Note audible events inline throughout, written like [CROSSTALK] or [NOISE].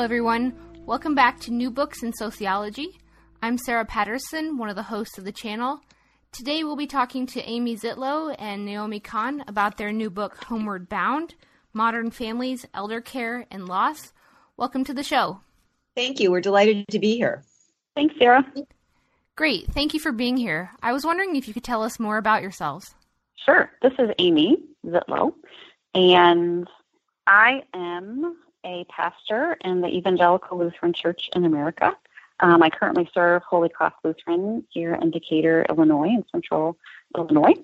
Hello, everyone. Welcome back to New Books in Sociology. I'm Sarah Patterson, one of the hosts of the channel. Today, we'll be talking to Amy Ziettlow and Naomi Cahn about their new book, Homeward Bound Modern Families, Elder Care, and Loss. Welcome to the show. Thank you. We're delighted to be here. Thanks, Sarah. Great. Thank you for being here. I was wondering if you could tell us more about yourselves. Sure. This is Amy Ziettlow, and I am a pastor in the Evangelical Lutheran Church in America. Um, I currently serve Holy Cross Lutheran here in Decatur, Illinois, in central Illinois.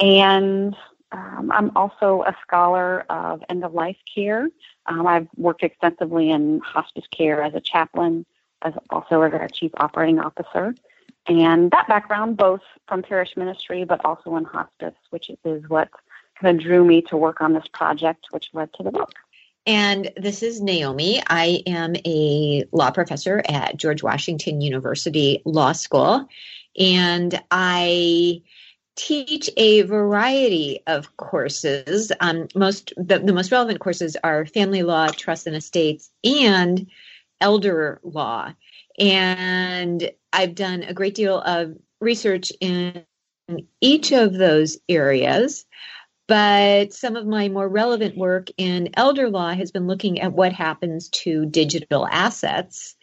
And um, I'm also a scholar of end of life care. Um, I've worked extensively in hospice care as a chaplain, as also as our chief operating officer. And that background, both from parish ministry but also in hospice, which is what kind of drew me to work on this project, which led to the book. And this is Naomi. I am a law professor at George Washington University Law School, and I teach a variety of courses. Um, most the, the most relevant courses are family law, trust and estates, and elder law. And I've done a great deal of research in each of those areas. But some of my more relevant work in elder law has been looking at what happens to digital assets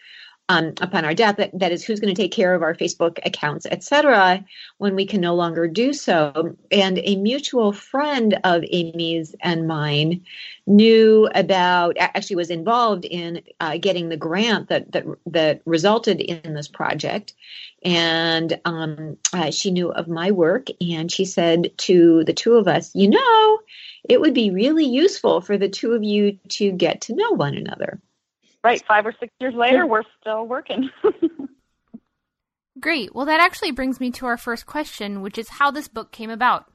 um, upon our death. That, that is, who's going to take care of our Facebook accounts, etc., when we can no longer do so. And a mutual friend of Amy's and mine knew about, actually was involved in uh, getting the grant that that that resulted in this project, and um, uh, she knew of my work, and she said to the two of us, you know. It would be really useful for the two of you to get to know one another right, five or six years later, we're still working. [LAUGHS] Great. Well, that actually brings me to our first question, which is how this book came about.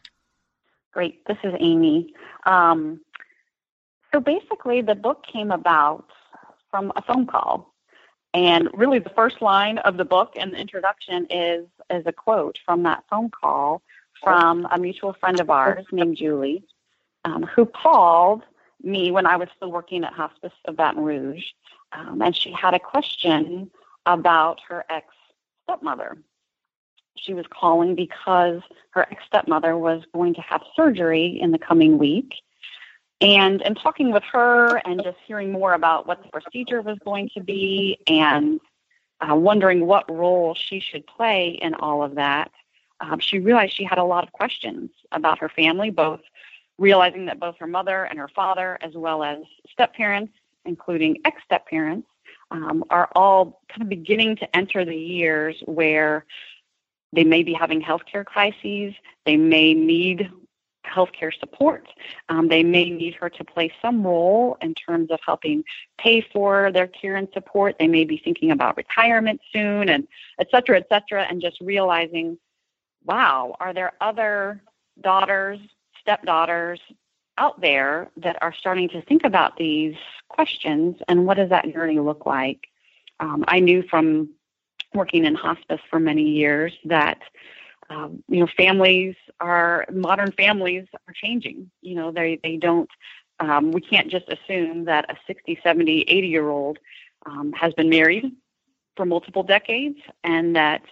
Great. This is Amy. Um, so basically, the book came about from a phone call. And really, the first line of the book and the introduction is, is a quote from that phone call from a mutual friend of ours named Julie, um, who called me when I was still working at Hospice of Baton Rouge um, and she had a question about her ex stepmother. She was calling because her ex stepmother was going to have surgery in the coming week. And in talking with her and just hearing more about what the procedure was going to be and uh, wondering what role she should play in all of that, um, she realized she had a lot of questions about her family, both realizing that both her mother and her father, as well as step parents including ex step parents, um, are all kind of beginning to enter the years where they may be having healthcare crises, they may need healthcare support, um, they may need her to play some role in terms of helping pay for their care and support. They may be thinking about retirement soon, and et cetera, et cetera, and just realizing, wow, are there other daughters, stepdaughters, out there that are starting to think about these questions and what does that journey look like. Um, I knew from working in hospice for many years that um, you know families are modern families are changing. You know they they don't um, we can't just assume that a 60, 70, 80 year old um, has been married for multiple decades and that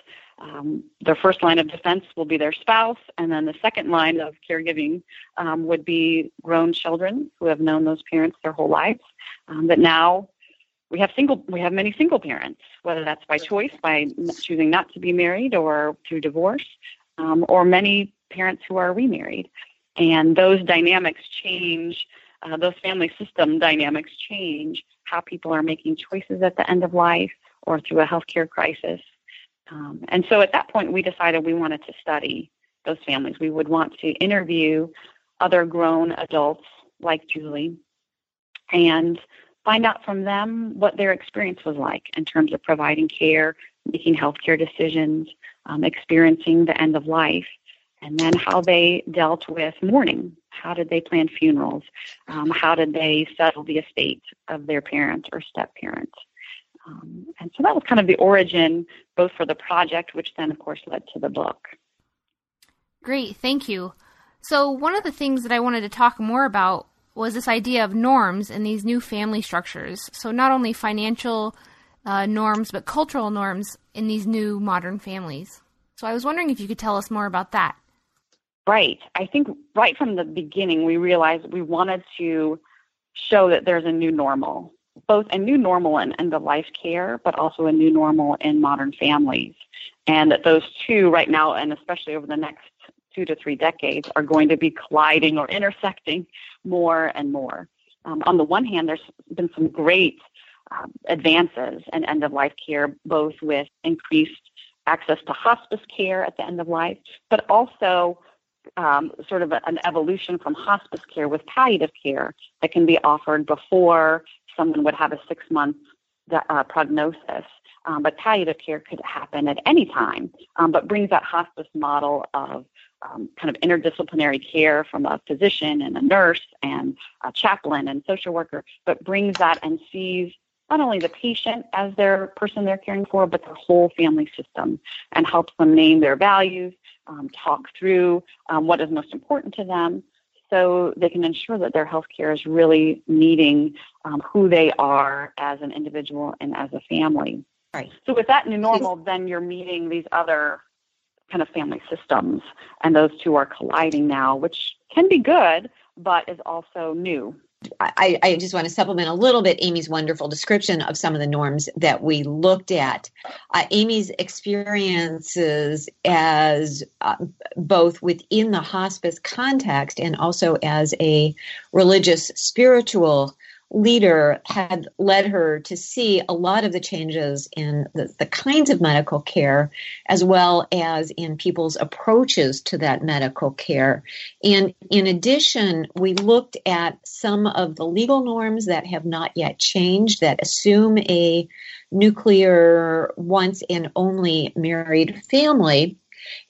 um, their first line of defense will be their spouse, and then the second line of caregiving um, would be grown children who have known those parents their whole lives. Um, but now we have single, we have many single parents, whether that's by choice, by choosing not to be married, or through divorce, um, or many parents who are remarried, and those dynamics change. Uh, those family system dynamics change how people are making choices at the end of life or through a healthcare crisis um, and so at that point, we decided we wanted to study those families. We would want to interview other grown adults like Julie and find out from them what their experience was like in terms of providing care, making healthcare decisions, um, experiencing the end of life, and then how they dealt with mourning. How did they plan funerals? Um, how did they settle the estate of their parents or step parent? Um, and so that was kind of the origin, both for the project, which then, of course, led to the book. Great, thank you. So, one of the things that I wanted to talk more about was this idea of norms and these new family structures. So, not only financial uh, norms, but cultural norms in these new modern families. So, I was wondering if you could tell us more about that. Right. I think right from the beginning, we realized we wanted to show that there's a new normal, both a new normal in end of life care, but also a new normal in modern families. And that those two, right now, and especially over the next two to three decades, are going to be colliding or intersecting more and more. Um, on the one hand, there's been some great um, advances in end of life care, both with increased access to hospice care at the end of life, but also um, sort of an evolution from hospice care with palliative care that can be offered before someone would have a six month uh, prognosis. Um, but palliative care could happen at any time, um, but brings that hospice model of um, kind of interdisciplinary care from a physician and a nurse and a chaplain and social worker, but brings that and sees not only the patient as their person they're caring for, but their whole family system and helps them name their values, um, talk through um, what is most important to them so they can ensure that their health care is really meeting um, who they are as an individual and as a family. Right. So with that new normal, then you're meeting these other kind of family systems, and those two are colliding now, which can be good, but is also new. I, I, just want to supplement a little bit Amy's wonderful description of some of the norms that we looked at. Uh, Amy's experiences as uh, both within the hospice context and also as a religious spiritual leader had led her to see a lot of the changes in the, the, kinds of medical care as well as in people's approaches to that medical care. And in addition, we looked at some of the legal norms that have not yet changed that assume a nuclear once and only married family.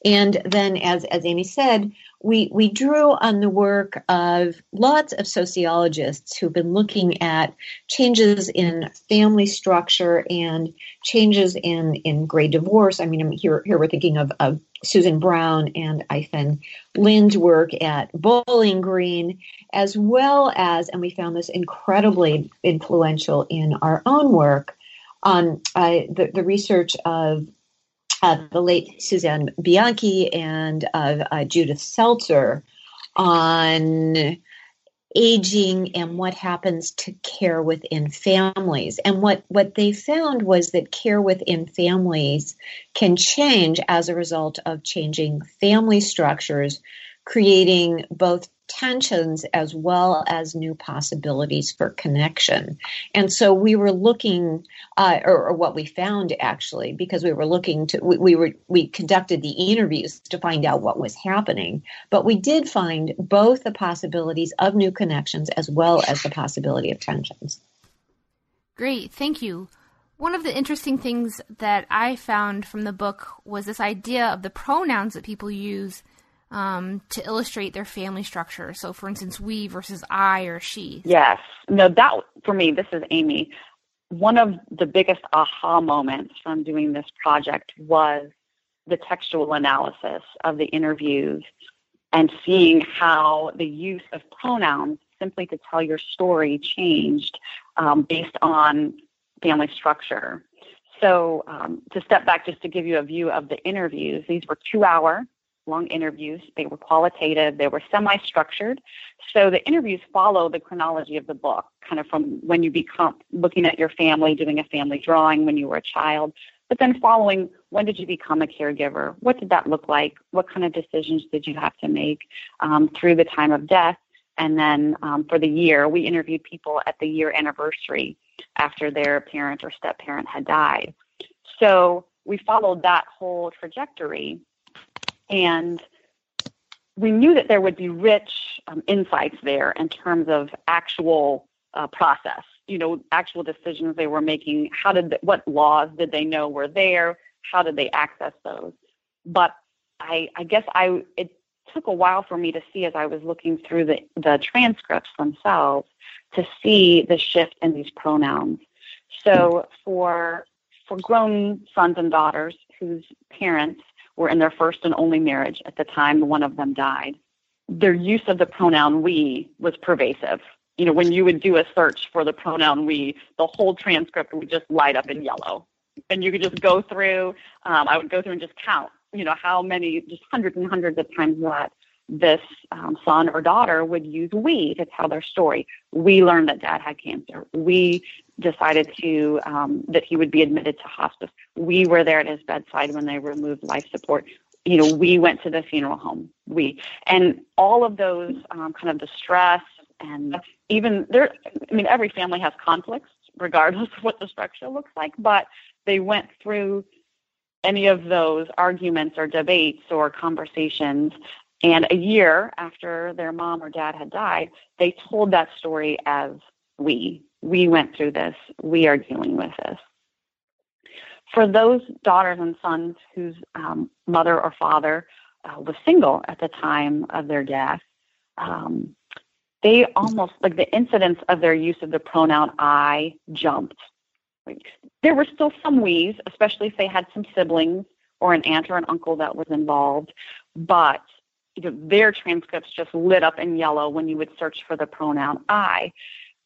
And then, as, as Amy said, we, we drew on the work of lots of sociologists who've been looking at changes in family structure and changes in, in gray divorce. I mean, here, here we're thinking of, of Susan Brown and I-Fen Lin's work at Bowling Green, as well as, and we found this incredibly influential in our own work, on uh, the, the research of uh, the late Suzanne Bianchi and uh, uh, Judith Seltzer on aging and what happens to care within families. And what, what they found was that care within families can change as a result of changing family structures, creating both tensions as well as new possibilities for connection. And so we were looking, uh, or, or, what we found actually, because we were looking to, we, we, were we conducted the interviews to find out what was happening, but we did find both the possibilities of new connections as well as the possibility of tensions. Great, thank you. One of the interesting things that I found from the book was this idea of the pronouns that people use um, to illustrate their family structure. So, for instance, we versus I or she. Yes. No, that for me, this is Amy. One of the biggest aha moments from doing this project was the textual analysis of the interviews and seeing how the use of pronouns simply to tell your story changed um, based on family structure. So, um, to step back just to give you a view of the interviews, these were two hour long interviews. They were qualitative, they were semi structured. So the interviews follow the chronology of the book, kind of from when you become looking at your family, doing a family drawing when you were a child, but then following when did you become a caregiver? What did that look like? What kind of decisions did you have to make um, through the time of death? And then um, for the year, we interviewed people at the year anniversary after their parent or step parent had died. So we followed that whole trajectory and we knew that there would be rich um, insights there in terms of actual uh, process, you know, actual decisions they were making. How did the, what laws did they know were there? How did they access those? But I, I guess I it took a while for me to see as I was looking through the, the transcripts themselves to see the shift in these pronouns. So for for grown sons and daughters whose parents were in their first and only marriage at the time one of them died, their use of the pronoun we was pervasive. You know, when you would do a search for the pronoun we, the whole transcript would just light up in yellow. And you could just go through, um, I would go through and just count, you know, how many, just hundreds and hundreds of times that this um, son or daughter would use we to tell their story. We learned that dad had cancer. We decided to um, that he would be admitted to hospice. We were there at his bedside when they removed life support. You know, we went to the funeral home. We and all of those um, kind of the stress and even there. I mean, every family has conflicts, regardless of what the structure looks like. But they went through any of those arguments or debates or conversations and a year after their mom or dad had died, they told that story as we. We went through this. We are dealing with this. For those daughters and sons whose um, mother or father uh, was single at the time of their death, um, they almost, like the incidence of their use of the pronoun I jumped. There were still some we's, especially if they had some siblings or an aunt or an uncle that was involved, but you know, their transcripts just lit up in yellow when you would search for the pronoun I.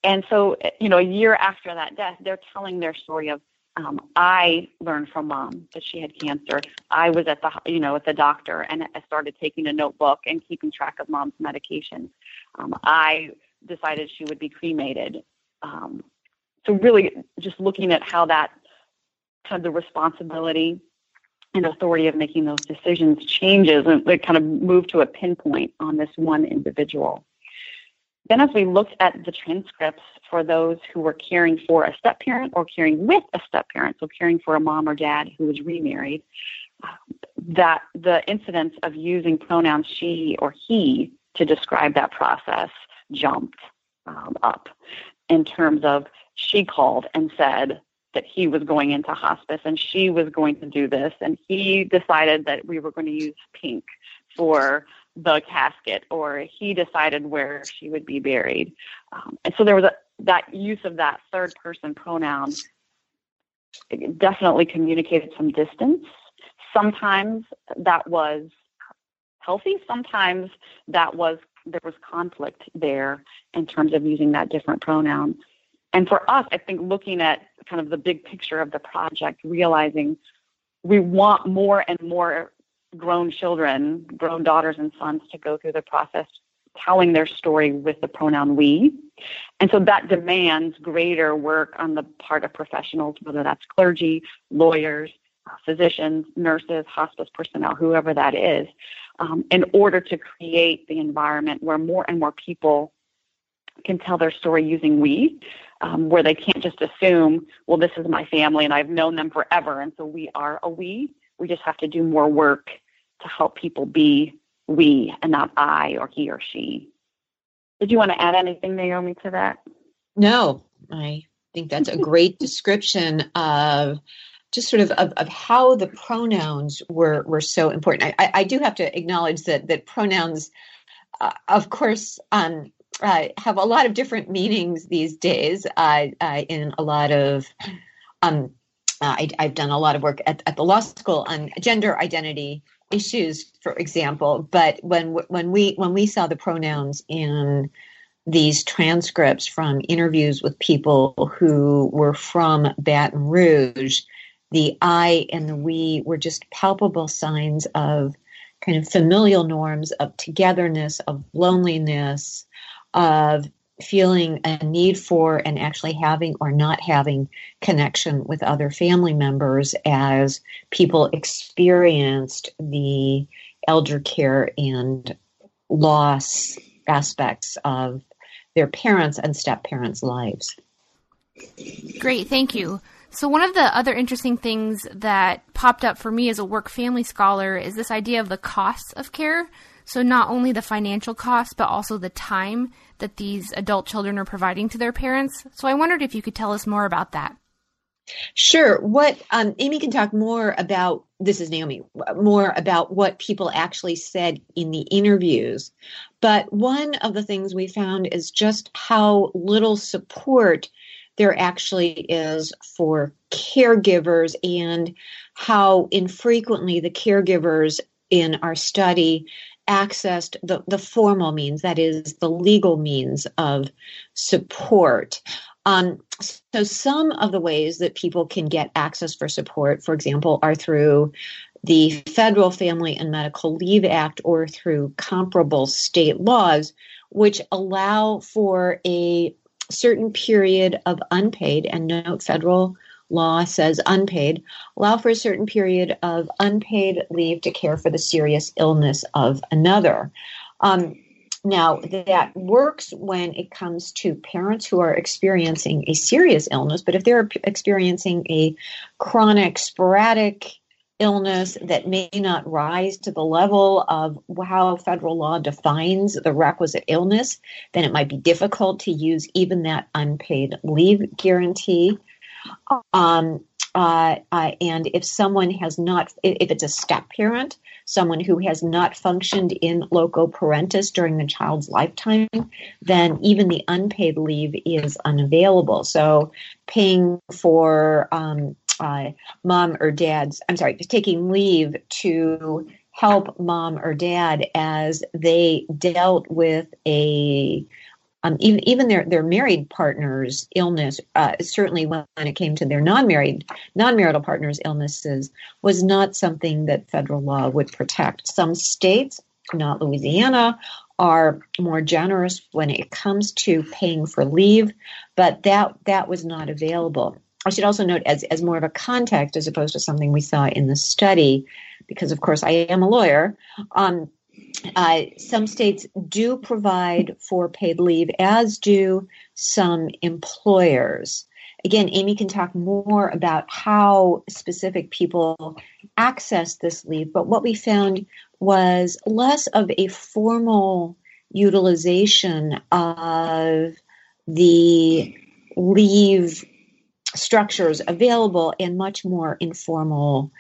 And so, you know, a year after that death, they're telling their story of um, I learned from mom that she had cancer. I was at the, you know, at the doctor and I started taking a notebook and keeping track of mom's medications. Um, I decided she would be cremated. Um, so really, just looking at how that kind of the responsibility and authority of making those decisions changes and they kind of move to a pinpoint on this one individual. Then, as we looked at the transcripts for those who were caring for a step parent or caring with a step parent, so caring for a mom or dad who was remarried, that the incidence of using pronouns she or he to describe that process jumped um, up in terms of she called and said, that he was going into hospice and she was going to do this and he decided that we were going to use pink for the casket or he decided where she would be buried. Um, and so there was a, that use of that third person pronoun definitely communicated some distance. Sometimes that was healthy. Sometimes that was there was conflict there in terms of using that different pronoun. And for us, I think looking at kind of the big picture of the project, realizing we want more and more grown children, grown daughters and sons to go through the process telling their story with the pronoun we. And so that demands greater work on the part of professionals, whether that's clergy, lawyers, physicians, nurses, hospice personnel, whoever that is, um, in order to create the environment where more and more people can tell their story using we um, where they can't just assume, well, this is my family and I've known them forever, and so we are a we. We just have to do more work to help people be we and not I or he or she. Did you want to add anything, Naomi, to that? No, I think that's a [LAUGHS] great description of just sort of, of, of, how the pronouns were were so important. I, I, do have to acknowledge that that pronouns, uh, of course, um, uh, have a lot of different meanings these days uh, uh, in a lot of um, uh, I, have done a lot of work at, at the law school on gender identity issues for example. But when when we when we saw the pronouns in these transcripts from interviews with people who were from Baton Rouge the I and the we were just palpable signs of kind of familial norms of togetherness of loneliness of feeling a need for and actually having or not having connection with other family members as people experienced the elder care and loss aspects of their parents and step parents' lives. Great, thank you. So, one of the other interesting things that popped up for me as a work family scholar is this idea of the costs of care. So, not only the financial costs, but also the time that these adult children are providing to their parents. So, I wondered if you could tell us more about that. Sure. What um, Amy can talk more about. This is Naomi. More about what people actually said in the interviews. But one of the things we found is just how little support there actually is for caregivers and how infrequently the caregivers in our study accessed the, the formal means, that is, the legal means of support. Um, so, some of the ways that people can get access for support, for example, are through the Federal Family and Medical Leave Act or through comparable state laws, which allow for a certain period of unpaid, and no federal law says unpaid, allow for a certain period of unpaid leave to care for the serious illness of another. Um, now, that works when it comes to parents who are experiencing a serious illness, but if they're experiencing a chronic, sporadic illness that may not rise to the level of how federal law defines the requisite illness, then it might be difficult to use even that unpaid leave guarantee. Um, uh, uh, and if someone has not, if it's a step parent, someone who has not functioned in loco parentis during the child's lifetime, then even the unpaid leave is unavailable. So paying for um, uh, mom or dad's, I'm sorry, taking leave to help mom or dad as they dealt with a um, even even their their married partners' illness, uh, certainly when, it came to their non-married non-marital partners' illnesses, was not something that federal law would protect. Some states, not Louisiana, are more generous when it comes to paying for leave, but that that was not available. I should also note, as as more of a context, as opposed to something we saw in the study, because of course I am a lawyer. Um, uh, some states do provide for paid leave, as do some employers. Again, Amy can talk more about how specific people access this leave, but what we found was less of a formal utilization of the leave structures available and much more informal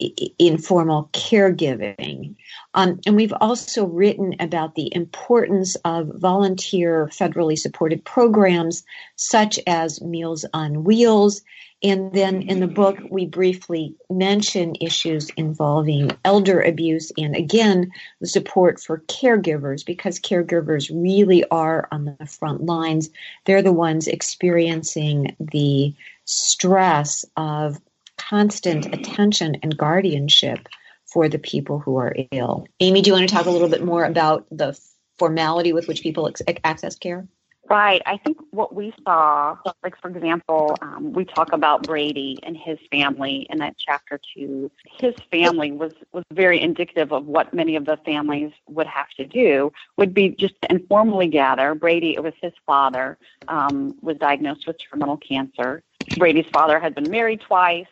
informal caregiving. Um, and we've also written about the importance of volunteer federally supported programs such as Meals on Wheels. And then in the book, we briefly mention issues involving elder abuse and again, the support for caregivers because caregivers really are on the front lines. They're the ones experiencing the stress of constant attention and guardianship for the people who are ill. Amy, do you want to talk a little bit more about the formality with which people ex- access care? Right. I think what we saw, like for example, um, we talk about Brady and his family in that chapter two. His family was was very indicative of what many of the families would have to do. Would be just to informally gather. Brady, it was his father, um, was diagnosed with terminal cancer. Brady's father had been married twice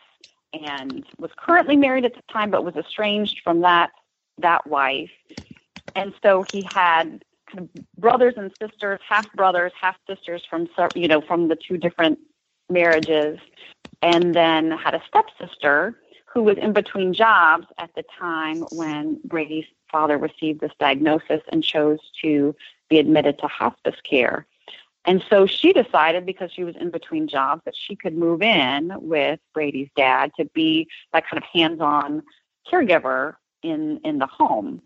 and was currently married at the time, but was estranged from that that wife. And so he had kind of brothers and sisters, half brothers, half sisters from you know from the two different marriages, and then had a stepsister who was in between jobs at the time when Brady's father received this diagnosis and chose to be admitted to hospice care. And so she decided, because she was in between jobs, that she could move in with Brady's dad to be that kind of hands-on caregiver in in the home.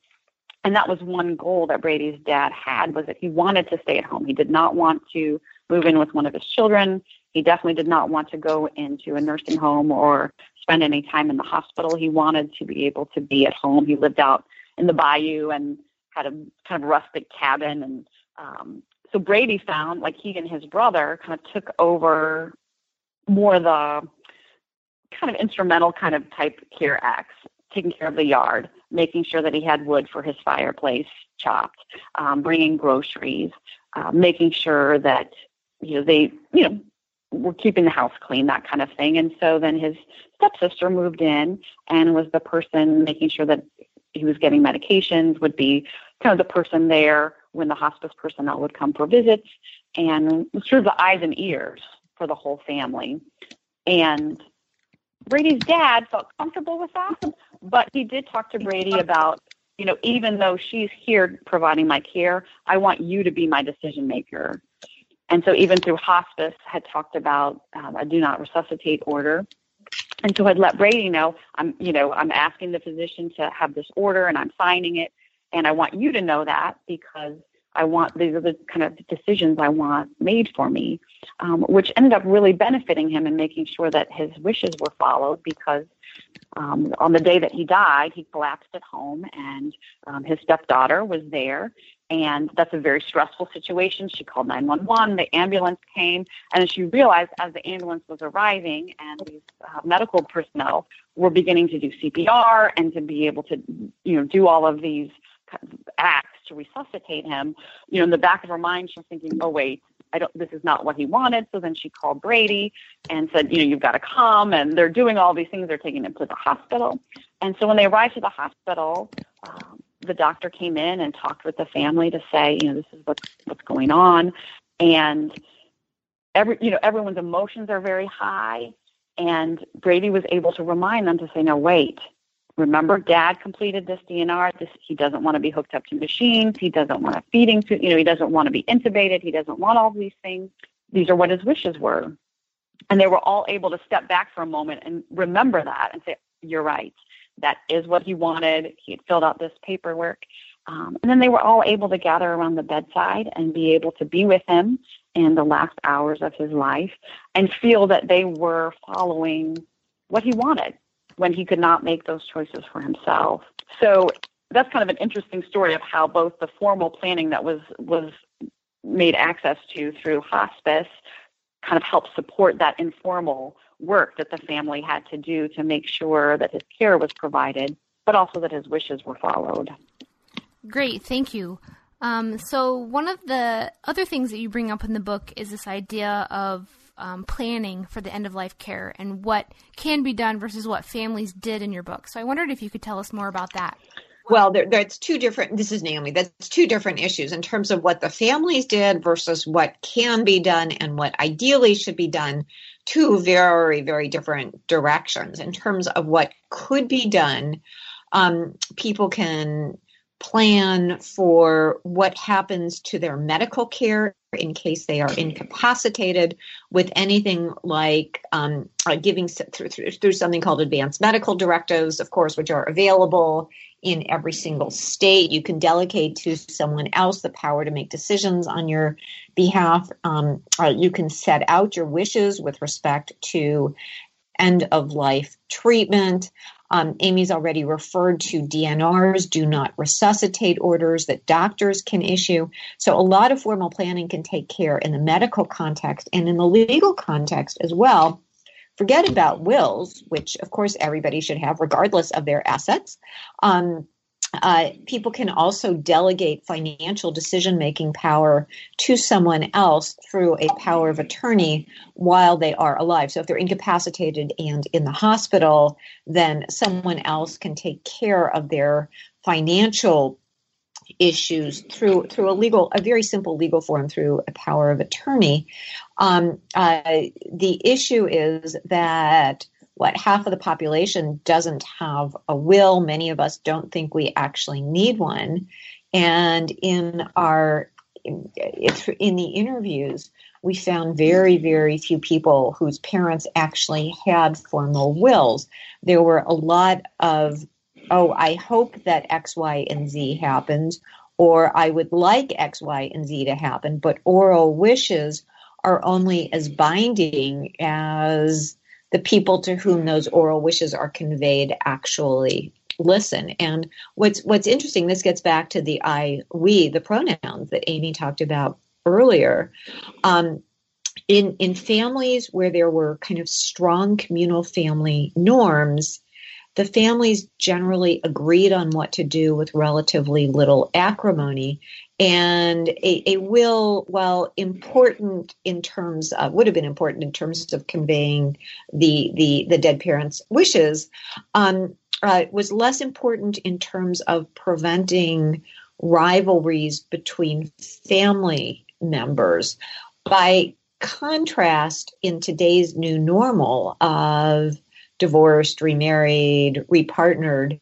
And that was one goal that Brady's dad had was that he wanted to stay at home. He did not want to move in with one of his children. He definitely did not want to go into a nursing home or spend any time in the hospital. He wanted to be able to be at home. He lived out in the bayou and had a kind of rustic cabin and um, so Brady found like he and his brother kind of took over more the kind of instrumental kind of type care acts, taking care of the yard, making sure that he had wood for his fireplace chopped, um, bringing groceries, uh, making sure that you know they you know were keeping the house clean, that kind of thing. And so then his stepsister moved in and was the person making sure that he was getting medications, would be kind of the person there when the hospice personnel would come for visits, and sort of the eyes and ears for the whole family. And Brady's dad felt comfortable with that, but he did talk to Brady about, you know, even though she's here providing my care, I want you to be my decision maker. And so even through hospice had talked about um, a do not resuscitate order. And so I'd let Brady know I'm, you know, I'm asking the physician to have this order and I'm signing it. And I want you to know that because I want these are the kind of decisions I want made for me, um, which ended up really benefiting him and making sure that his wishes were followed because um, on the day that he died, he collapsed at home and um, his stepdaughter was there. And that's a very stressful situation. She called 911. The ambulance came, and she realized as the ambulance was arriving and these uh, medical personnel were beginning to do CPR and to be able to, you know, do all of these acts to resuscitate him, you know, in the back of her mind, she's thinking, oh, wait, I don't, this is not what he wanted. So then she called Brady and said, you know, you've got to come. And they're doing all these things. They're taking him to the hospital. And so when they arrived to the hospital, um, the doctor came in and talked with the family to say, you know, this is what's, what's going on. And every, you know, everyone's emotions are very high. And Brady was able to remind them to say, no, wait, remember dad completed this DNR. This, he doesn't want to be hooked up to machines. He doesn't want to feeding to, you know, he doesn't want to be intubated. He doesn't want all these things. These are what his wishes were. And they were all able to step back for a moment and remember that and say, you're right. That is what he wanted. He had filled out this paperwork. Um, and then they were all able to gather around the bedside and be able to be with him in the last hours of his life and feel that they were following what he wanted when he could not make those choices for himself. So that's kind of an interesting story of how both the formal planning that was was made access to through hospice kind of helped support that informal work that the family had to do to make sure that his care was provided, but also that his wishes were followed. Great, thank you. Um, so, one of the other things that you bring up in the book is this idea of um, planning for the end of life care and what can be done versus what families did in your book. So I wondered if you could tell us more about that. Well, there, that's two different. This is Naomi. That's two different issues in terms of what the families did versus what can be done and what ideally should be done. Two very, very different directions in terms of what could be done. Um, people can plan for what happens to their medical care in case they are incapacitated with anything like um, uh, giving through, through, through something called advanced medical directives, of course, which are available in every single state. You can delegate to someone else the power to make decisions on your behalf. Um, uh, you can set out your wishes with respect to end of life treatment. Um, Amy's already referred to DNRs, do not resuscitate orders that doctors can issue. So, a lot of formal planning can take care in the medical context and in the legal context as well. Forget about wills, which of course everybody should have, regardless of their assets. Um, uh, people can also delegate financial decision making power to someone else through a power of attorney while they are alive. So if they're incapacitated and in the hospital, then someone else can take care of their financial issues through through a legal a very simple legal form through a power of attorney um, uh, the issue is that what half of the population doesn't have a will. Many of us don't think we actually need one. And in our in, in the interviews, we found very, very few people whose parents actually had formal wills. There were a lot of, oh, I hope that X, Y, and Z happens, or I would like X, Y, and Z to happen, but oral wishes are only as binding as the people to whom those oral wishes are conveyed actually listen. And what's what's interesting, this gets back to the I we, the pronouns that Amy talked about earlier. Um, in in families where there were kind of strong communal family norms, the families generally agreed on what to do with relatively little acrimony. And a, a will, while important in terms of, would have been important in terms of conveying the the, the dead parents' wishes, um, uh, was less important in terms of preventing rivalries between family members. By contrast, in today's new normal of divorced, remarried, repartnered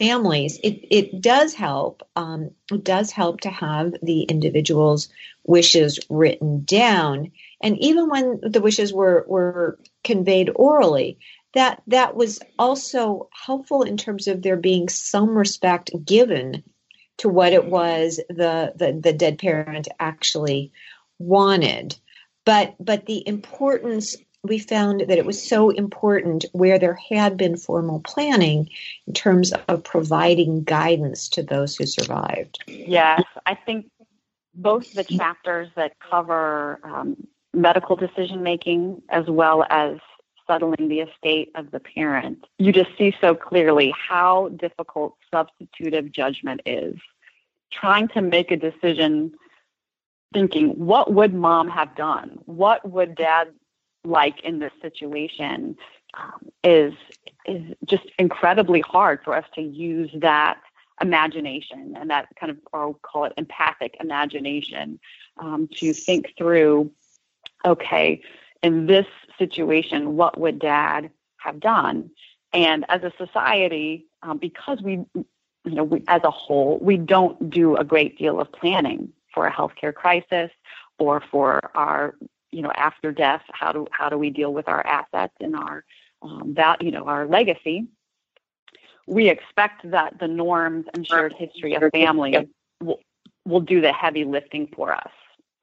families, it, it does help. Um, it does help to have the individual's wishes written down. And even when the wishes were, were conveyed orally, that that was also helpful in terms of there being some respect given to what it was the, the, the dead parent actually wanted. But but the importance we found that it was so important where there had been formal planning in terms of providing guidance to those who survived. Yes, I think both the chapters that cover um, medical decision making as well as settling the estate of the parent, you just see so clearly how difficult substitutive judgment is. Trying to make a decision thinking, what would mom have done? What would dad like in this situation? Um, is is just incredibly hard for us to use that imagination and that kind of, or I'll call it empathic imagination, um, to think through. Okay, in this situation, what would dad have done? And as a society, um, because we, you know, we, as a whole, we don't do a great deal of planning for a healthcare crisis or for our, you know, after death. How do how do we deal with our assets and our um, that you know our legacy? We expect that the norms and shared history of family will, will do the heavy lifting for us.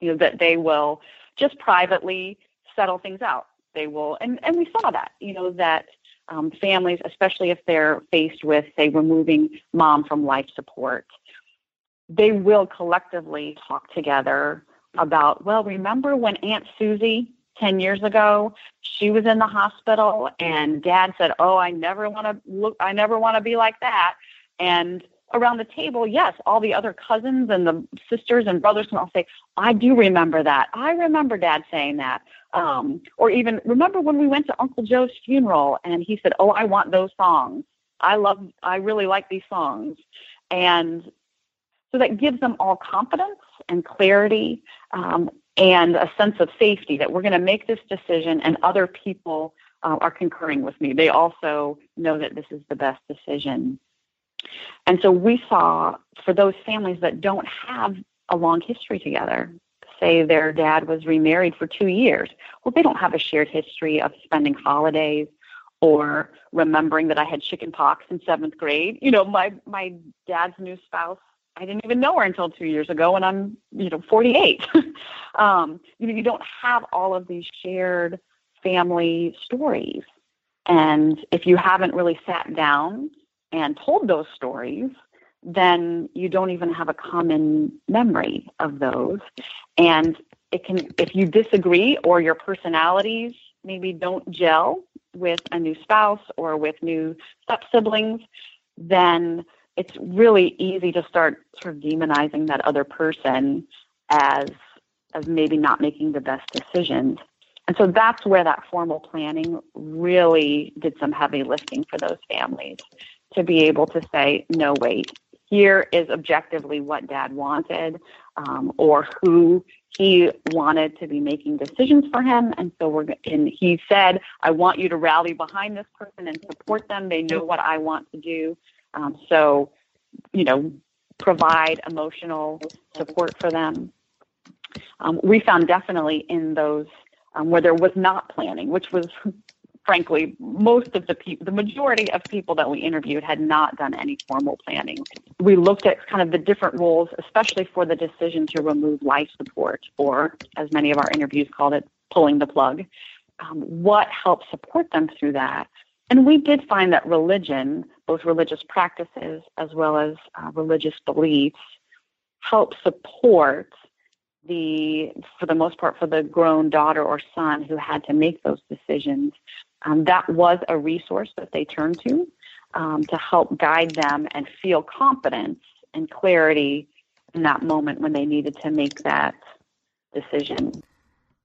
You know that they will just privately settle things out. They will, and, and we saw that, you know, that um, families, especially if they're faced with, say, removing mom from life support, they will collectively talk together about, well, remember when Aunt Susie 10 years ago, she was in the hospital and dad said, "Oh, I never want to look I never want to be like that." And around the table, yes, all the other cousins and the sisters and brothers can all say, I do remember that. I remember dad saying that. Um, or even remember when we went to Uncle Joe's funeral and he said, Oh, I want those songs. I love, I really like these songs. And so that gives them all confidence and clarity um, and a sense of safety that we're going to make this decision and other people uh, are concurring with me. They also know that this is the best decision and so we saw for those families that don't have a long history together, say their dad was remarried for two years, well, they don't have a shared history of spending holidays or remembering that I had chicken pox in seventh grade. You know, my my dad's new spouse, I didn't even know her until two years ago, and I'm you know 48. [LAUGHS] um, you know, you don't have all of these shared family stories, and if you haven't really sat down and told those stories, then you don't even have a common memory of those. And it can, if you disagree or your personalities maybe don't gel with a new spouse or with new step siblings, then it's really easy to start sort of demonizing that other person as as maybe not making the best decisions. And so that's where that formal planning really did some heavy lifting for those families to be able to say, no, wait, here is objectively what dad wanted um, or who he wanted to be making decisions for him. And so we're, and he said, I want you to rally behind this person and support them. They know what I want to do. Um, so, you know, provide emotional support for them. Um, we found definitely in those um, where there was not planning, which was [LAUGHS] frankly, most of the people, the majority of people that we interviewed had not done any formal planning. We looked at kind of the different roles, especially for the decision to remove life support, or as many of our interviews called it, pulling the plug. Um, what helped support them through that? And we did find that religion, both religious practices as well as uh, religious beliefs, help support the, for the most part, for the grown daughter or son who had to make those decisions um, that was a resource that they turned to. um, to help guide them and feel confidence and clarity in that moment when they needed to make that decision.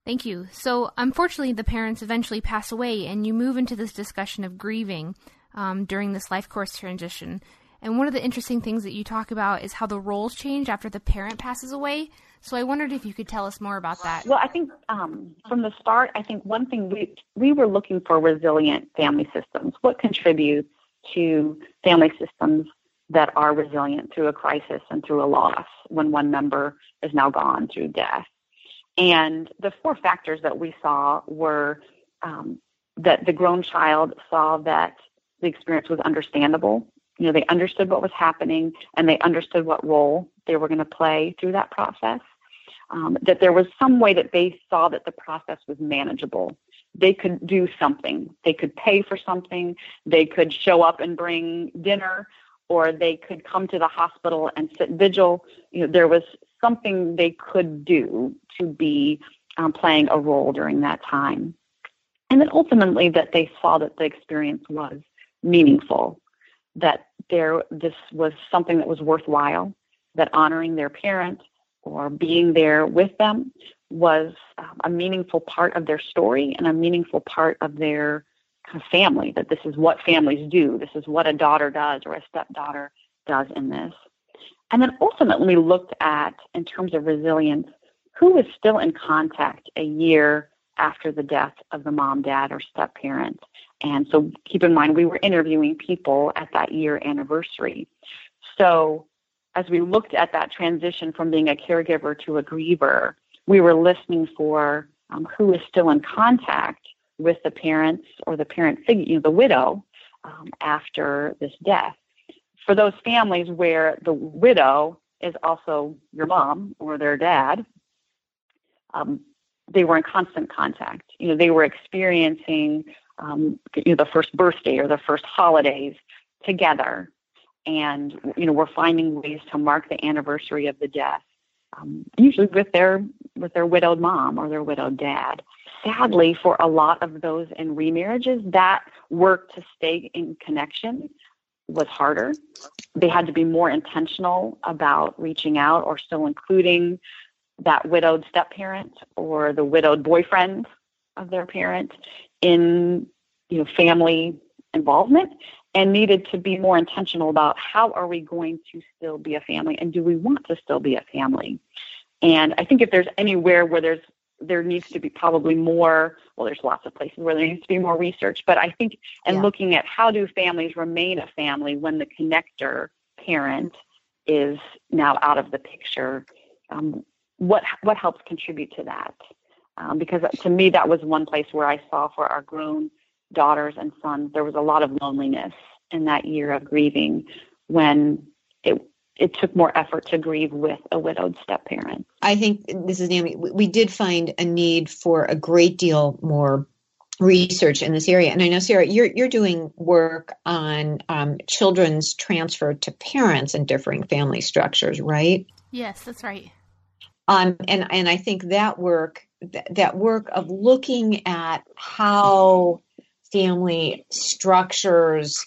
Thank you. So, unfortunately, the parents eventually pass away, and you move into this discussion of grieving um, during this life course transition. And one of the interesting things that you talk about is how the roles change after the parent passes away. So, I wondered if you could tell us more about that. Well, I think um, from the start, I think one thing we we were looking for resilient family systems. What contributes to family systems that are resilient through a crisis and through a loss when one member is now gone through death? And the four factors that we saw were um, that the grown child saw that the experience was understandable. You know, they understood what was happening and they understood what role they were going to play through that process. Um, that there was some way that they saw that the process was manageable. They could do something. They could pay for something. They could show up and bring dinner, or they could come to the hospital and sit vigil. You know, there was something they could do to be um, playing a role during that time. And then ultimately that they saw that the experience was meaningful, that there this was something that was worthwhile, that honoring their parent or being there with them was um, a meaningful part of their story and a meaningful part of their kind of family, that this is what families do, this is what a daughter does or a stepdaughter does in this. And then ultimately looked at, in terms of resilience, who was still in contact a year after the death of the mom, dad, or step parent. And so keep in mind, we were interviewing people at that year anniversary. So as we looked at that transition from being a caregiver to a griever, we were listening for um, who is still in contact with the parents or the parent figure, you know, the widow, um, after this death for those families where the widow is also your mom or their dad, um, they were in constant contact. You know, they were experiencing um, you know the first birthday or the first holidays together, and you know we're finding ways to mark the anniversary of the death, um, usually with their with their widowed mom or their widowed dad. Sadly, for a lot of those in remarriages, that work to stay in connection was harder. They had to be more intentional about reaching out or still including that widowed step parent or the widowed boyfriend of their parent in you know family involvement and needed to be more intentional about how are we going to still be a family and do we want to still be a family and i think if there's anywhere where there's there needs to be probably more well there's lots of places where there needs to be more research but i think and yeah. looking at how do families remain a family when the connector parent is now out of the picture um, what what helps contribute to that um, because to me that was one place where i saw for our grown daughters and sons there was a lot of loneliness in that year of grieving when it it took more effort to grieve with a widowed step parent. I think this is Naomi. We did find a need for a great deal more research in this area, and I know Sarah, you're you're doing work on um, children's transfer to parents and differing family structures, right? Yes, that's right. Um, and and I think that work that work of looking at how family structures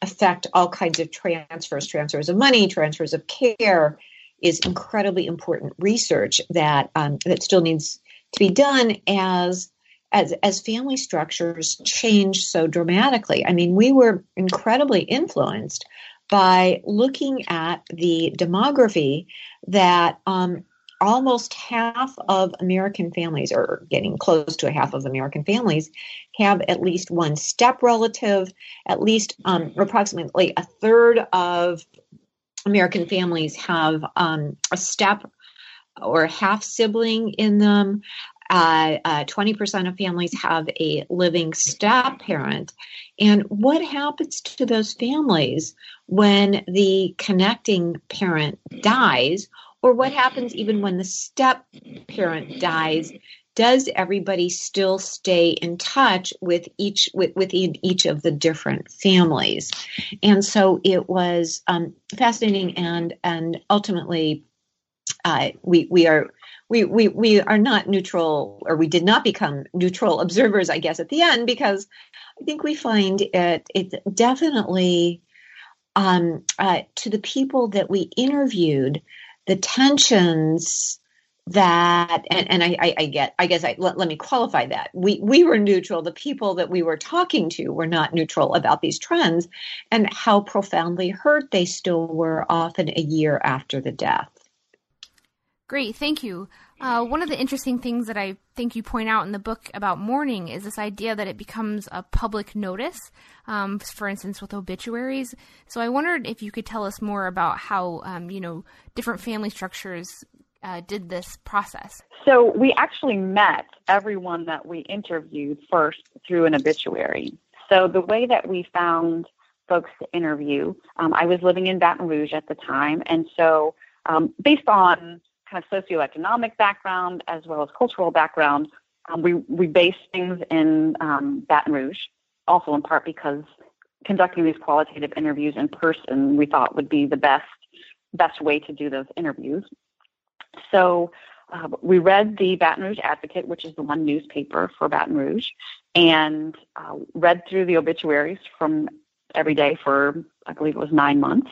affect all kinds of transfers, transfers of money, transfers of care, is incredibly important research that um, that still needs to be done as as as family structures change so dramatically. I mean, we were incredibly influenced by looking at the demography that um, almost half of American families, or getting close to a half of American families, have at least one step relative. At least um, approximately a third of American families have um, a step or half sibling in them. Uh, uh, 20% of families have a living step parent. And what happens to those families when the connecting parent dies or what happens even when the step parent dies does everybody still stay in touch with each with, each of the different families? And so it was um, fascinating and and ultimately uh, we we are we, we, we are not neutral, or we did not become neutral observers, I guess, at the end, because I think we find it, it definitely um, uh, to the people that we interviewed, the tensions that and, and I, I, I get I guess I let, let me qualify that. We we were neutral. The people that we were talking to were not neutral about these trends and how profoundly hurt they still were often a year after the death. Great, thank you. Uh, one of the interesting things that I think you point out in the book about mourning is this idea that it becomes a public notice, um, for instance, with obituaries. So I wondered if you could tell us more about how, um, you know, different family structures uh, did this process? So we actually met everyone that we interviewed first through an obituary. So the way that we found folks to interview, um, I was living in Baton Rouge at the time, and so um, based on kind of socioeconomic background as well as cultural background, um, we we based things in um, Baton Rouge, also in part because conducting these qualitative interviews in person we thought would be the best best way to do those interviews. So uh, we read the Baton Rouge Advocate, which is the one newspaper for Baton Rouge, and uh, read through the obituaries from every day for I believe it was nine months.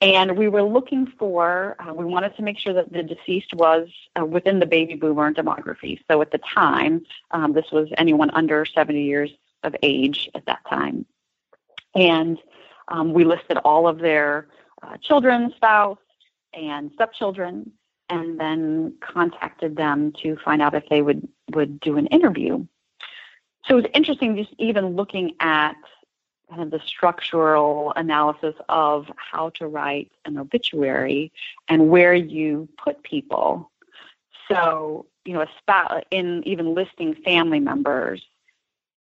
And we were looking for, uh, we wanted to make sure that the deceased was uh, within the baby boomer demography. So at the time, um, this was anyone under 70 years of age at that time. And um, we listed all of their uh, children, spouse, and stepchildren and then contacted them to find out if they would would do an interview. So it was interesting just even looking at kind of the structural analysis of how to write an obituary and where you put people. So, you know, a spouse, in even listing family members,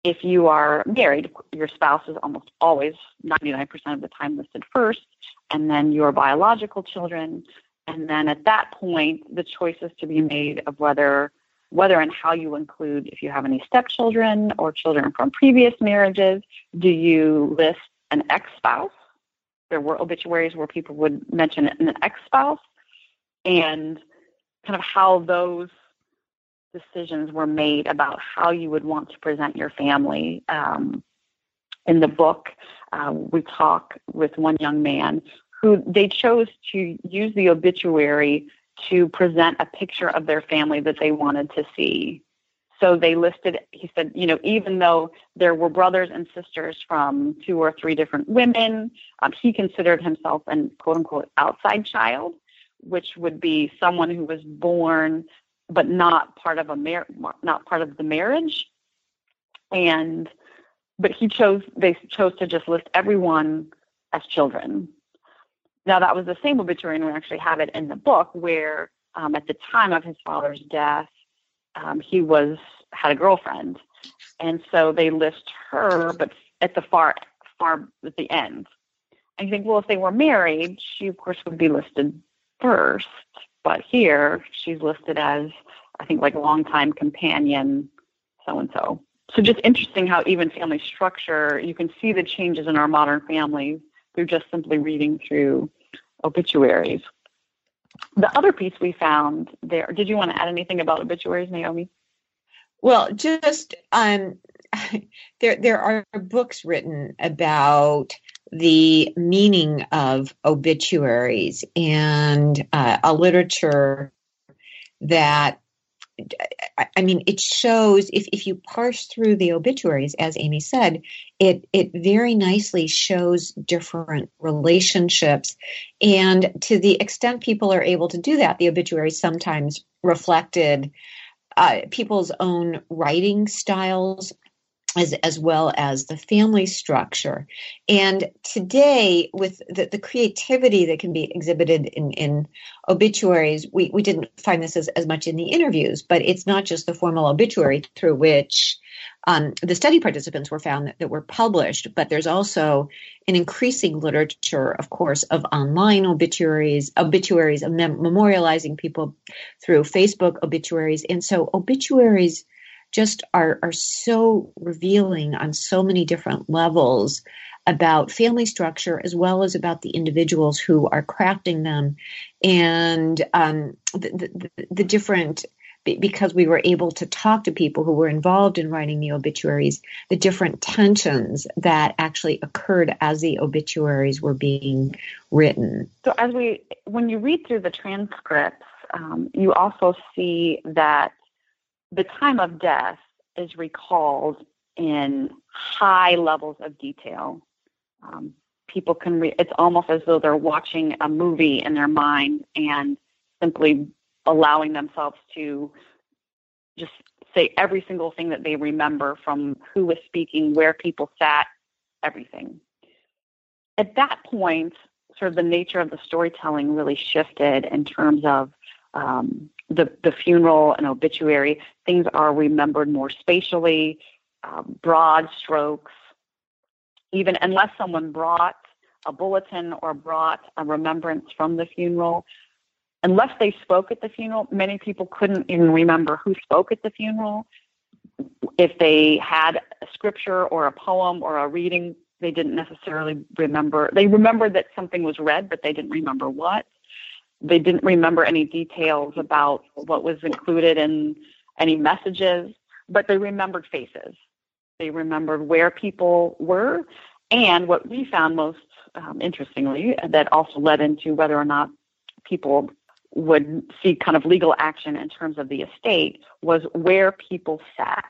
if you are married, your spouse is almost always 99% of the time listed first, and then your biological children, and then at that point, the choice is to be made of whether whether and how you include if you have any stepchildren or children from previous marriages. Do you list an ex-spouse? There were obituaries where people would mention an ex-spouse, and kind of how those decisions were made about how you would want to present your family. Um, in the book, uh, we talk with one young man who they chose to use the obituary to present a picture of their family that they wanted to see. So they listed, he said, you know, even though there were brothers and sisters from two or three different women, um, he considered himself an quote unquote outside child, which would be someone who was born but not part of a mar- not part of the marriage. And but he chose they chose to just list everyone as children. Now, that was the same obituary, and we actually have it in the book where, um, at the time of his father's death, um, he was had a girlfriend, and so they list her, but at the far far at the end. And you think, well, if they were married, she of course would be listed first, but here she's listed as I think like longtime companion, so and so. So just interesting how even family structure, you can see the changes in our modern families through just simply reading through obituaries. The other piece we found there, did you want to add anything about obituaries, Naomi? Well, just um, [LAUGHS] there there are books written about the meaning of obituaries and uh, a literature that I mean, it shows if, if you parse through the obituaries, as Amy said, it it very nicely shows different relationships, and to the extent people are able to do that, the obituaries sometimes reflected uh, people's own writing styles as, as well as the family structure. And today, with the, the creativity that can be exhibited in, in obituaries, we, we didn't find this as, as much in the interviews, but it's not just the formal obituary through which um, the study participants were found that, that, were published, but there's also an increasing literature, of course, of online obituaries, obituaries of mem- memorializing people through Facebook obituaries. And so obituaries just are, are so revealing on so many different levels about family structure as well as about the individuals who are crafting them and um, the, the, the different because we were able to talk to people who were involved in writing the obituaries, the different tensions that actually occurred as the obituaries were being written. So, as we, when you read through the transcripts, um, you also see that the time of death is recalled in high levels of detail. Um, people can read, it's almost as though they're watching a movie in their mind and simply allowing themselves to just say every single thing that they remember from who was speaking, where people sat, everything. At that point, sort of the nature of the storytelling really shifted in terms of um, the, the funeral and obituary. Things are remembered more spatially, uh, broad strokes. Even unless someone brought a bulletin or brought a remembrance from the funeral, unless they spoke at the funeral, many people couldn't even remember who spoke at the funeral. If they had a scripture or a poem or a reading, they didn't necessarily remember. They remembered that something was read, but they didn't remember what. They didn't remember any details about what was included in any messages, but they remembered faces. They remembered where people were. And what we found most um, interestingly, that also led into whether or not people would see kind of legal action in terms of the estate was where people sat.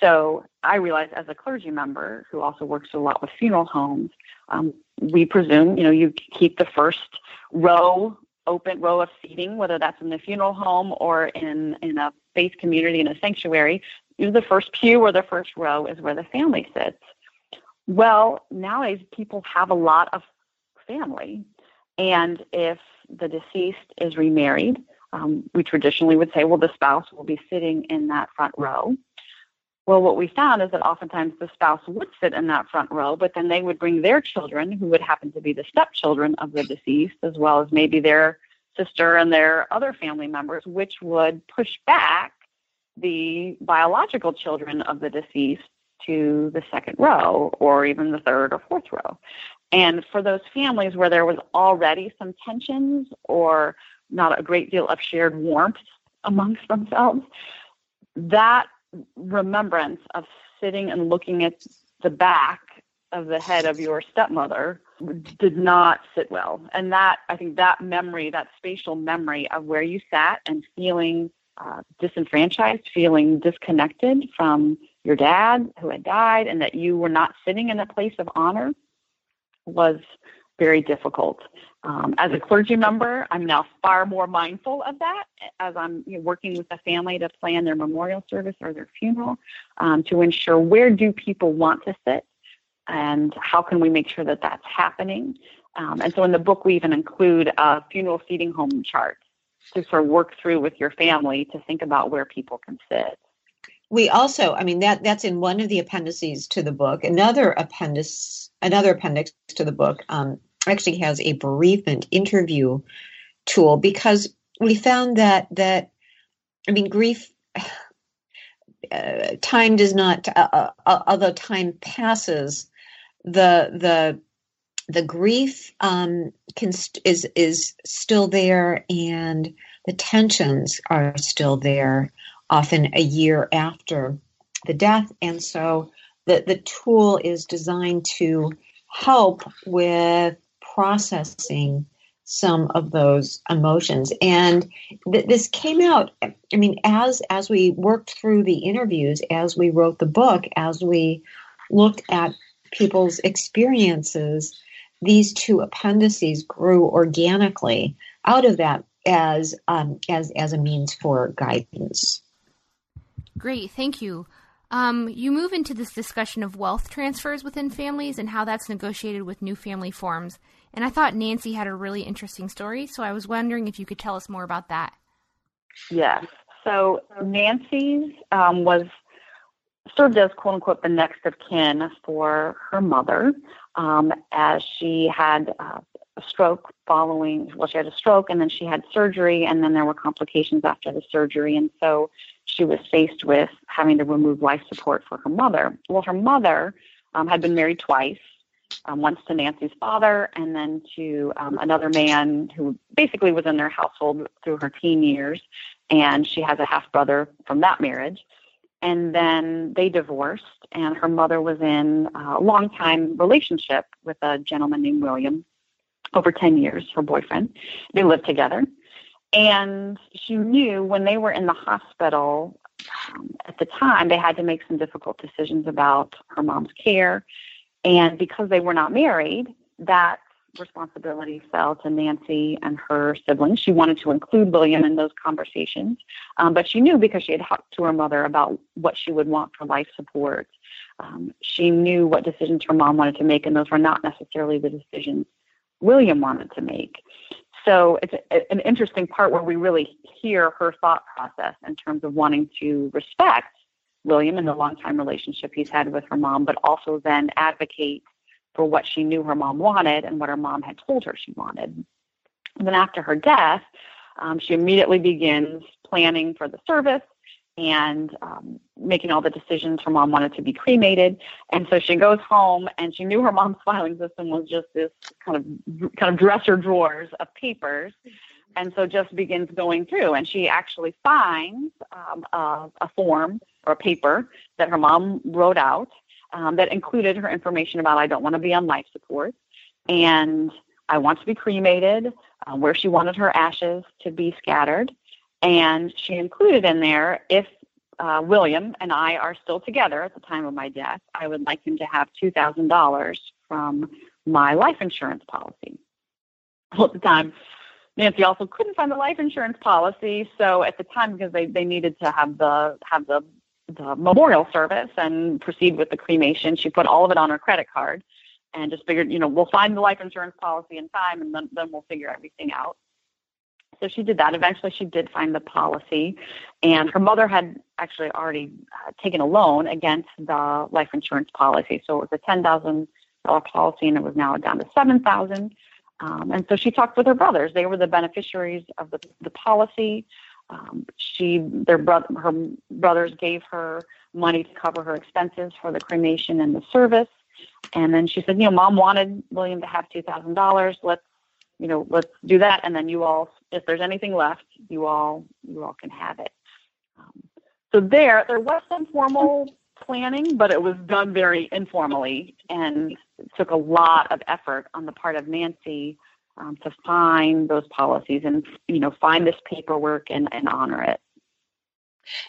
So I realized as a clergy member who also works a lot with funeral homes, um, we presume, you know, you keep the first row open row of seating, whether that's in the funeral home or in, in a faith community in a sanctuary. The first pew or the first row is where the family sits. Well, nowadays people have a lot of family. And if the deceased is remarried, um, we traditionally would say, well, the spouse will be sitting in that front row. Well, what we found is that oftentimes the spouse would sit in that front row, but then they would bring their children, who would happen to be the stepchildren of the deceased, as well as maybe their sister and their other family members, which would push back the biological children of the deceased to the second row or even the third or fourth row. And for those families where there was already some tensions or not a great deal of shared warmth amongst themselves, that remembrance of sitting and looking at the back of the head of your stepmother did not sit well. And that, I think that memory, that spatial memory of where you sat and feeling uh, disenfranchised, feeling disconnected from your dad who had died, and that you were not sitting in a place of honor was very difficult. Um, as a clergy member, I'm now far more mindful of that as I'm you know, working with the family to plan their memorial service or their funeral um, to ensure where do people want to sit and how can we make sure that that's happening. Um, and so in the book, we even include a funeral seating home chart to sort of work through with your family to think about where people can sit we also i mean that that's in one of the appendices to the book. Another appendix another appendix to the book um, actually has a bereavement interview tool because we found that that i mean grief [SIGHS] uh, time does not uh, uh, uh although time passes the the the grief um, can st- is is still there and the tensions are still there often a year after the death. And so the, the tool is designed to help with processing some of those emotions and th- this came out i mean as as we worked through the interviews as we wrote the book as we looked at people's experiences these two appendices grew organically out of that as um, as as a means for guidance Great, thank you. Um, you move into this discussion of wealth transfers within families and how that's negotiated with new family forms. And I thought Nancy had a really interesting story, so I was wondering if you could tell us more about that. Yes. So Nancy's um, was served as quote unquote the next of kin for her mother um, as she had uh, a stroke following, well, she had a stroke and then she had surgery, and then there were complications after the surgery. And so she was faced with having to remove life support for her mother. Well, her mother um, had been married twice, um, once to Nancy's father and then to um, another man who basically was in their household through her teen years. And she has a half brother from that marriage. And then they divorced, and her mother was in a long time relationship with a gentleman named William, over 10 years, her boyfriend. They lived together. And she knew when they were in the hospital um, at the time, they had to make some difficult decisions about her mom's care. And because they were not married, that responsibility fell to Nancy and her siblings. She wanted to include William in those conversations, um, but she knew because she had talked to her mother about what she would want for life support. Um, she knew what decisions her mom wanted to make, and those were not necessarily the decisions William wanted to make. So it's a, an interesting part where we really hear her thought process in terms of wanting to respect William and the long-time relationship he's had with her mom, but also then advocate for what she knew her mom wanted and what her mom had told her she wanted. And then after her death, um, she immediately begins planning for the service and um, making all the decisions. Her mom wanted to be cremated, and so she goes home and she knew her mom's [LAUGHS] filing system was just this kind of kind of dresser drawers of papers, and so just begins going through. And she actually finds um, a, a form or a paper that her mom wrote out um, that included her information about I don't want to be on life support and I want to be cremated, uh, where she wanted her ashes to be scattered. And she included in there if uh, William and I are still together at the time of my death, I would like him to have $2,000 from my life insurance policy. Well, at the time, Nancy also couldn't find the life insurance policy, so at the time, because they, they needed to have the have the the memorial service and proceed with the cremation. She put all of it on her credit card and just figured, you know, we'll find the life insurance policy in time and then, then we'll figure everything out. So she did that. Eventually, she did find the policy, and her mother had actually already uh, taken a loan against the life insurance policy. So it was a ten thousand dollar policy, and it was now down to seven thousand. Um, and so she talked with her brothers. They were the beneficiaries of the the policy. Um, she, their brother, her brothers gave her money to cover her expenses for the cremation and the service. And then she said, you know, mom wanted William to have two thousand dollars. Let's, you know, let's do that. And then you all, if there's anything left, you all, you all can have it. Um, so there, there was some formal planning, but it was done very informally and took a lot of effort on the part of Nancy um, to find those policies and you know find this paperwork and, and honor it.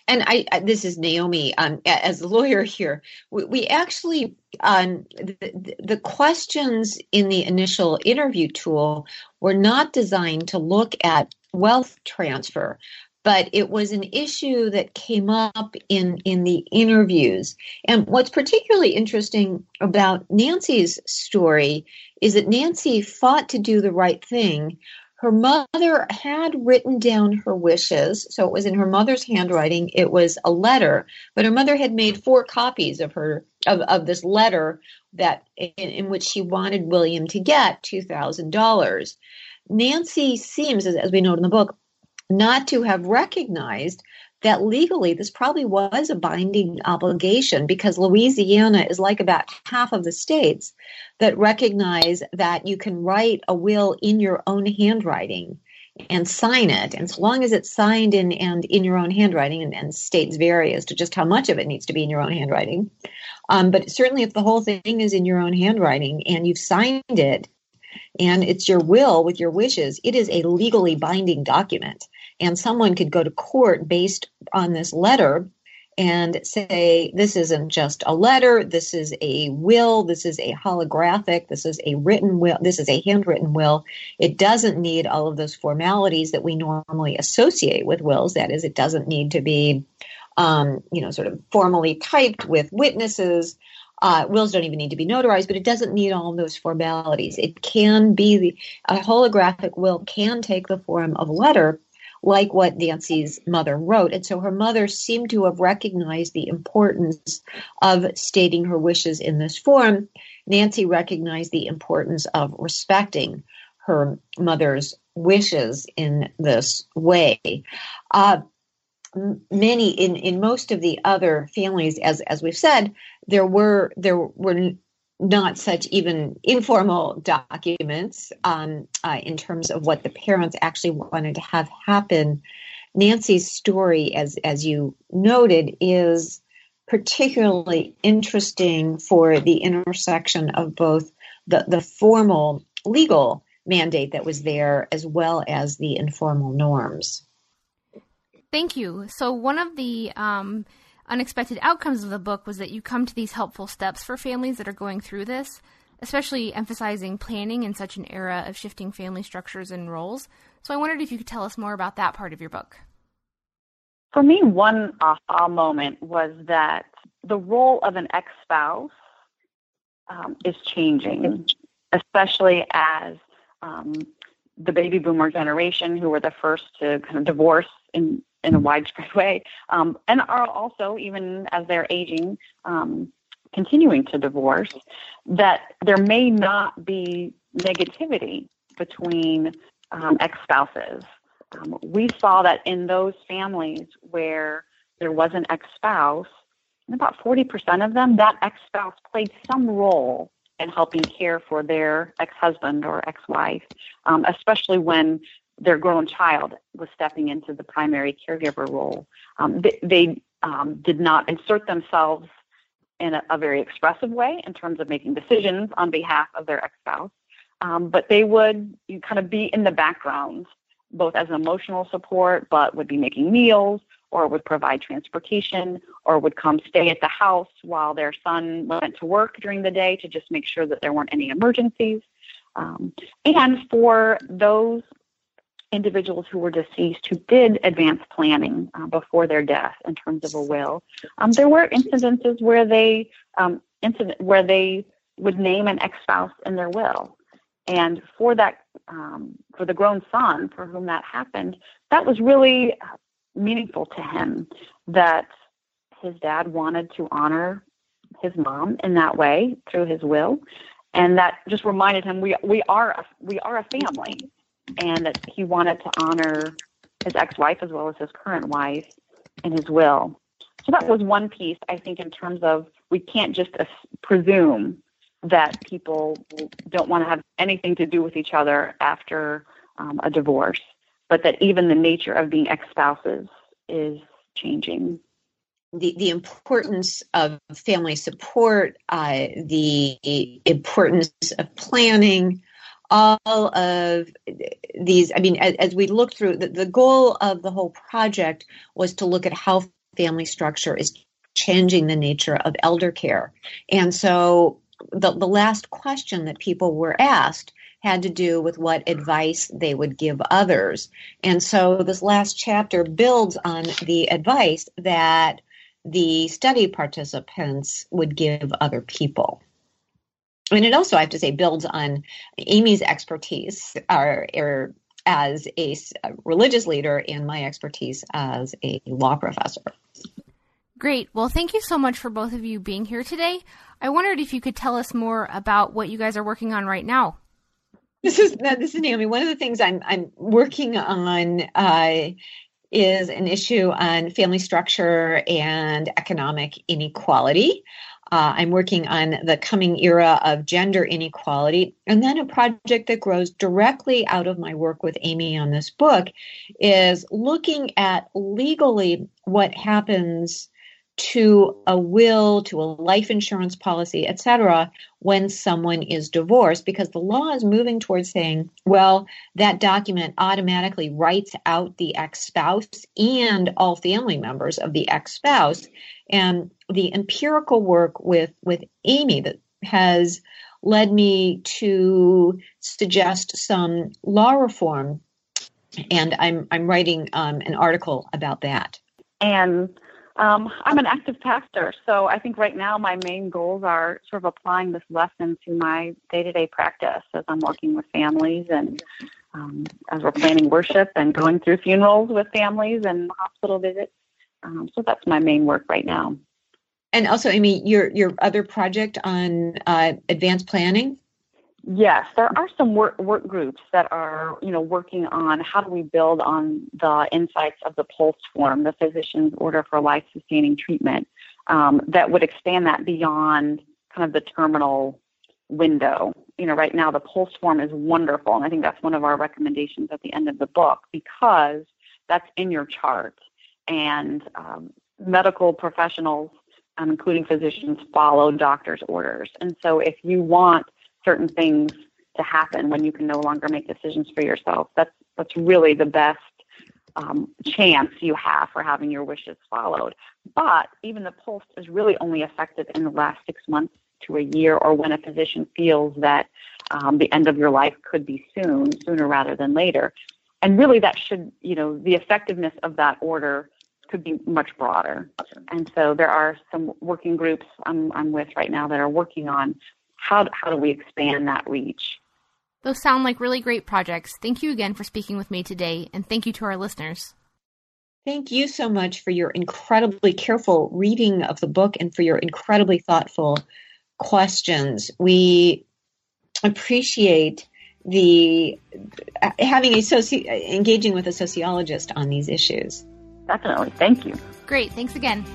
And I, I, this is Naomi. Um, as a lawyer here, we, we actually um, the, the questions in the initial interview tool were not designed to look at wealth transfer, but it was an issue that came up in in the interviews. And what's particularly interesting about Nancy's story is that Nancy fought to do the right thing. Her mother had written down her wishes, so it was in her mother's handwriting. It was a letter, but her mother had made four copies of her of, of this letter that in, in which she wanted William to get two thousand dollars. Nancy seems, as, as we note in the book, not to have recognized that legally this probably was a binding obligation because Louisiana is like about half of the states that recognize that you can write a will in your own handwriting and sign it. And so long as it's signed in and in your own handwriting, and, and states vary as to just how much of it needs to be in your own handwriting. Um, but certainly, if the whole thing is in your own handwriting and you've signed it, and it's your will with your wishes, it is a legally binding document and someone could go to court based on this letter and say this isn't just a letter. This is a will. This is a holographic. This is a written will. This is a handwritten will. It doesn't need all of those formalities that we normally associate with wills. That is it doesn't need to be um, you know sort of formally typed with witnesses. Uh, wills don't even need to be notarized, but it doesn't need all of those formalities. It can be the, a holographic will can take the form of a letter, like what Nancy's mother wrote. And so her mother seemed to have recognized the importance of stating her wishes in this form. Nancy recognized the importance of respecting her mother's wishes in this way. Uh, many in in most of the other families as as we've said there were there were not such even informal documents um, uh, in terms of what the parents actually wanted to have happen. Nancy's story, as as you noted, is particularly interesting for the intersection of both the, the formal legal mandate that was there as well as the informal norms. Thank you. So, one of the um, unexpected outcomes of the book was that you come to these helpful steps for families that are going through this, especially emphasizing planning in such an era of shifting family structures and roles. So, I wondered if you could tell us more about that part of your book. For me, one aha moment was that the role of an ex spouse um, is changing, especially as um, the baby boomer generation, who were the first to kind of divorce in, in a widespread [LAUGHS] way, um, and are also, even as they're aging, um, continuing to divorce, that there may not be negativity between um, ex spouses. Um, we saw that in those families where there was an ex spouse, about 40% of them, that ex spouse played some role in helping care for their ex husband or ex wife, um, especially when their grown child was stepping into the primary caregiver role. Um, they, they um, did not insert themselves in a, a, very expressive way in terms of making decisions on behalf of their ex spouse, um, but they would kind of be in the background, both as emotional support, but would be making meals or would provide transportation or would come stay at the house while their son went to work during the day to just make sure that there weren't any emergencies. Um, and for those individuals who were deceased who did advance planning uh, before their death in terms of a will, um, there were incidences where they um, incident where they would name an ex-spouse in their will. And for that, um, for the grown son for whom that happened, that was really meaningful to him that his dad wanted to honor his mom in that way through his will. And that just reminded him we we are a, we are a family and that he wanted to honor his ex-wife as well as his current wife in his will so that was one piece i think in terms of we can't just presume that people don't want to have anything to do with each other after um, a divorce but that even the nature of being ex spouses is changing. The, the importance of family support, uh, the importance of planning, all of these. I mean, as, as we look through, the, the goal of the whole project was to look at how family structure is changing the nature of elder care. And so the, the last question that people were asked had to do with what advice they would give others. And so this last chapter builds on the advice that the study participants would give other people. And it also, I have to say, builds on Amy's expertise or, or as a, religious leader and my expertise as a law professor. Great. Well, thank you so much for both of you being here today. I wondered if you could tell us more about what you guys are working on right now. This is this is Naomi. One of the things I'm I'm working on uh, is an issue on family structure and economic inequality. Uh, I'm working on the coming era of gender inequality. And then a project that grows directly out of my work with Amy on this book is looking at legally what happens to a will, to a life insurance policy, etc., when someone is divorced, because the law is moving towards saying, well, that document automatically writes out the ex spouse and all family members of the ex spouse. And the empirical work with, with Amy that has led me to suggest some law reform. And I'm, I'm writing um, an article about that. And um, I'm an active pastor, so I think right now my main goals are sort of applying this lesson to my day-to-day practice as I'm working with families and um, as we're planning worship and going through funerals with families and hospital visits. Um, so that's my main work right now. And also, Amy, your your other project on uh, advanced planning. Yes, there are some work, work groups that are, you know, working on how do we build on the insights of the POLST form, the physician's order for life-sustaining treatment, um, that would expand that beyond kind of the terminal window. You know, right now the POLST form is wonderful, and I think that's one of our recommendations at the end of the book because that's in your chart, and um, medical professionals, um, including physicians, follow doctors' orders. And so, if you want certain things to happen when you can no longer make decisions for yourself, that's that's really the best um, chance you have for having your wishes followed. But even the POLST is really only effective in the last six months to a year, or when a physician feels that um, the end of your life could be soon, sooner rather than later. And really, that should, you know, the effectiveness of that order could be much broader. And so there are some working groups I'm, I'm with right now that are working on how, how do we expand that reach. Those sound like really great projects. Thank you again for speaking with me today, and thank you to our listeners. Thank you so much for your incredibly careful reading of the book and for your incredibly thoughtful questions. We appreciate the having a soci- engaging with a sociologist on these issues. Definitely. Thank you. Great. Thanks again.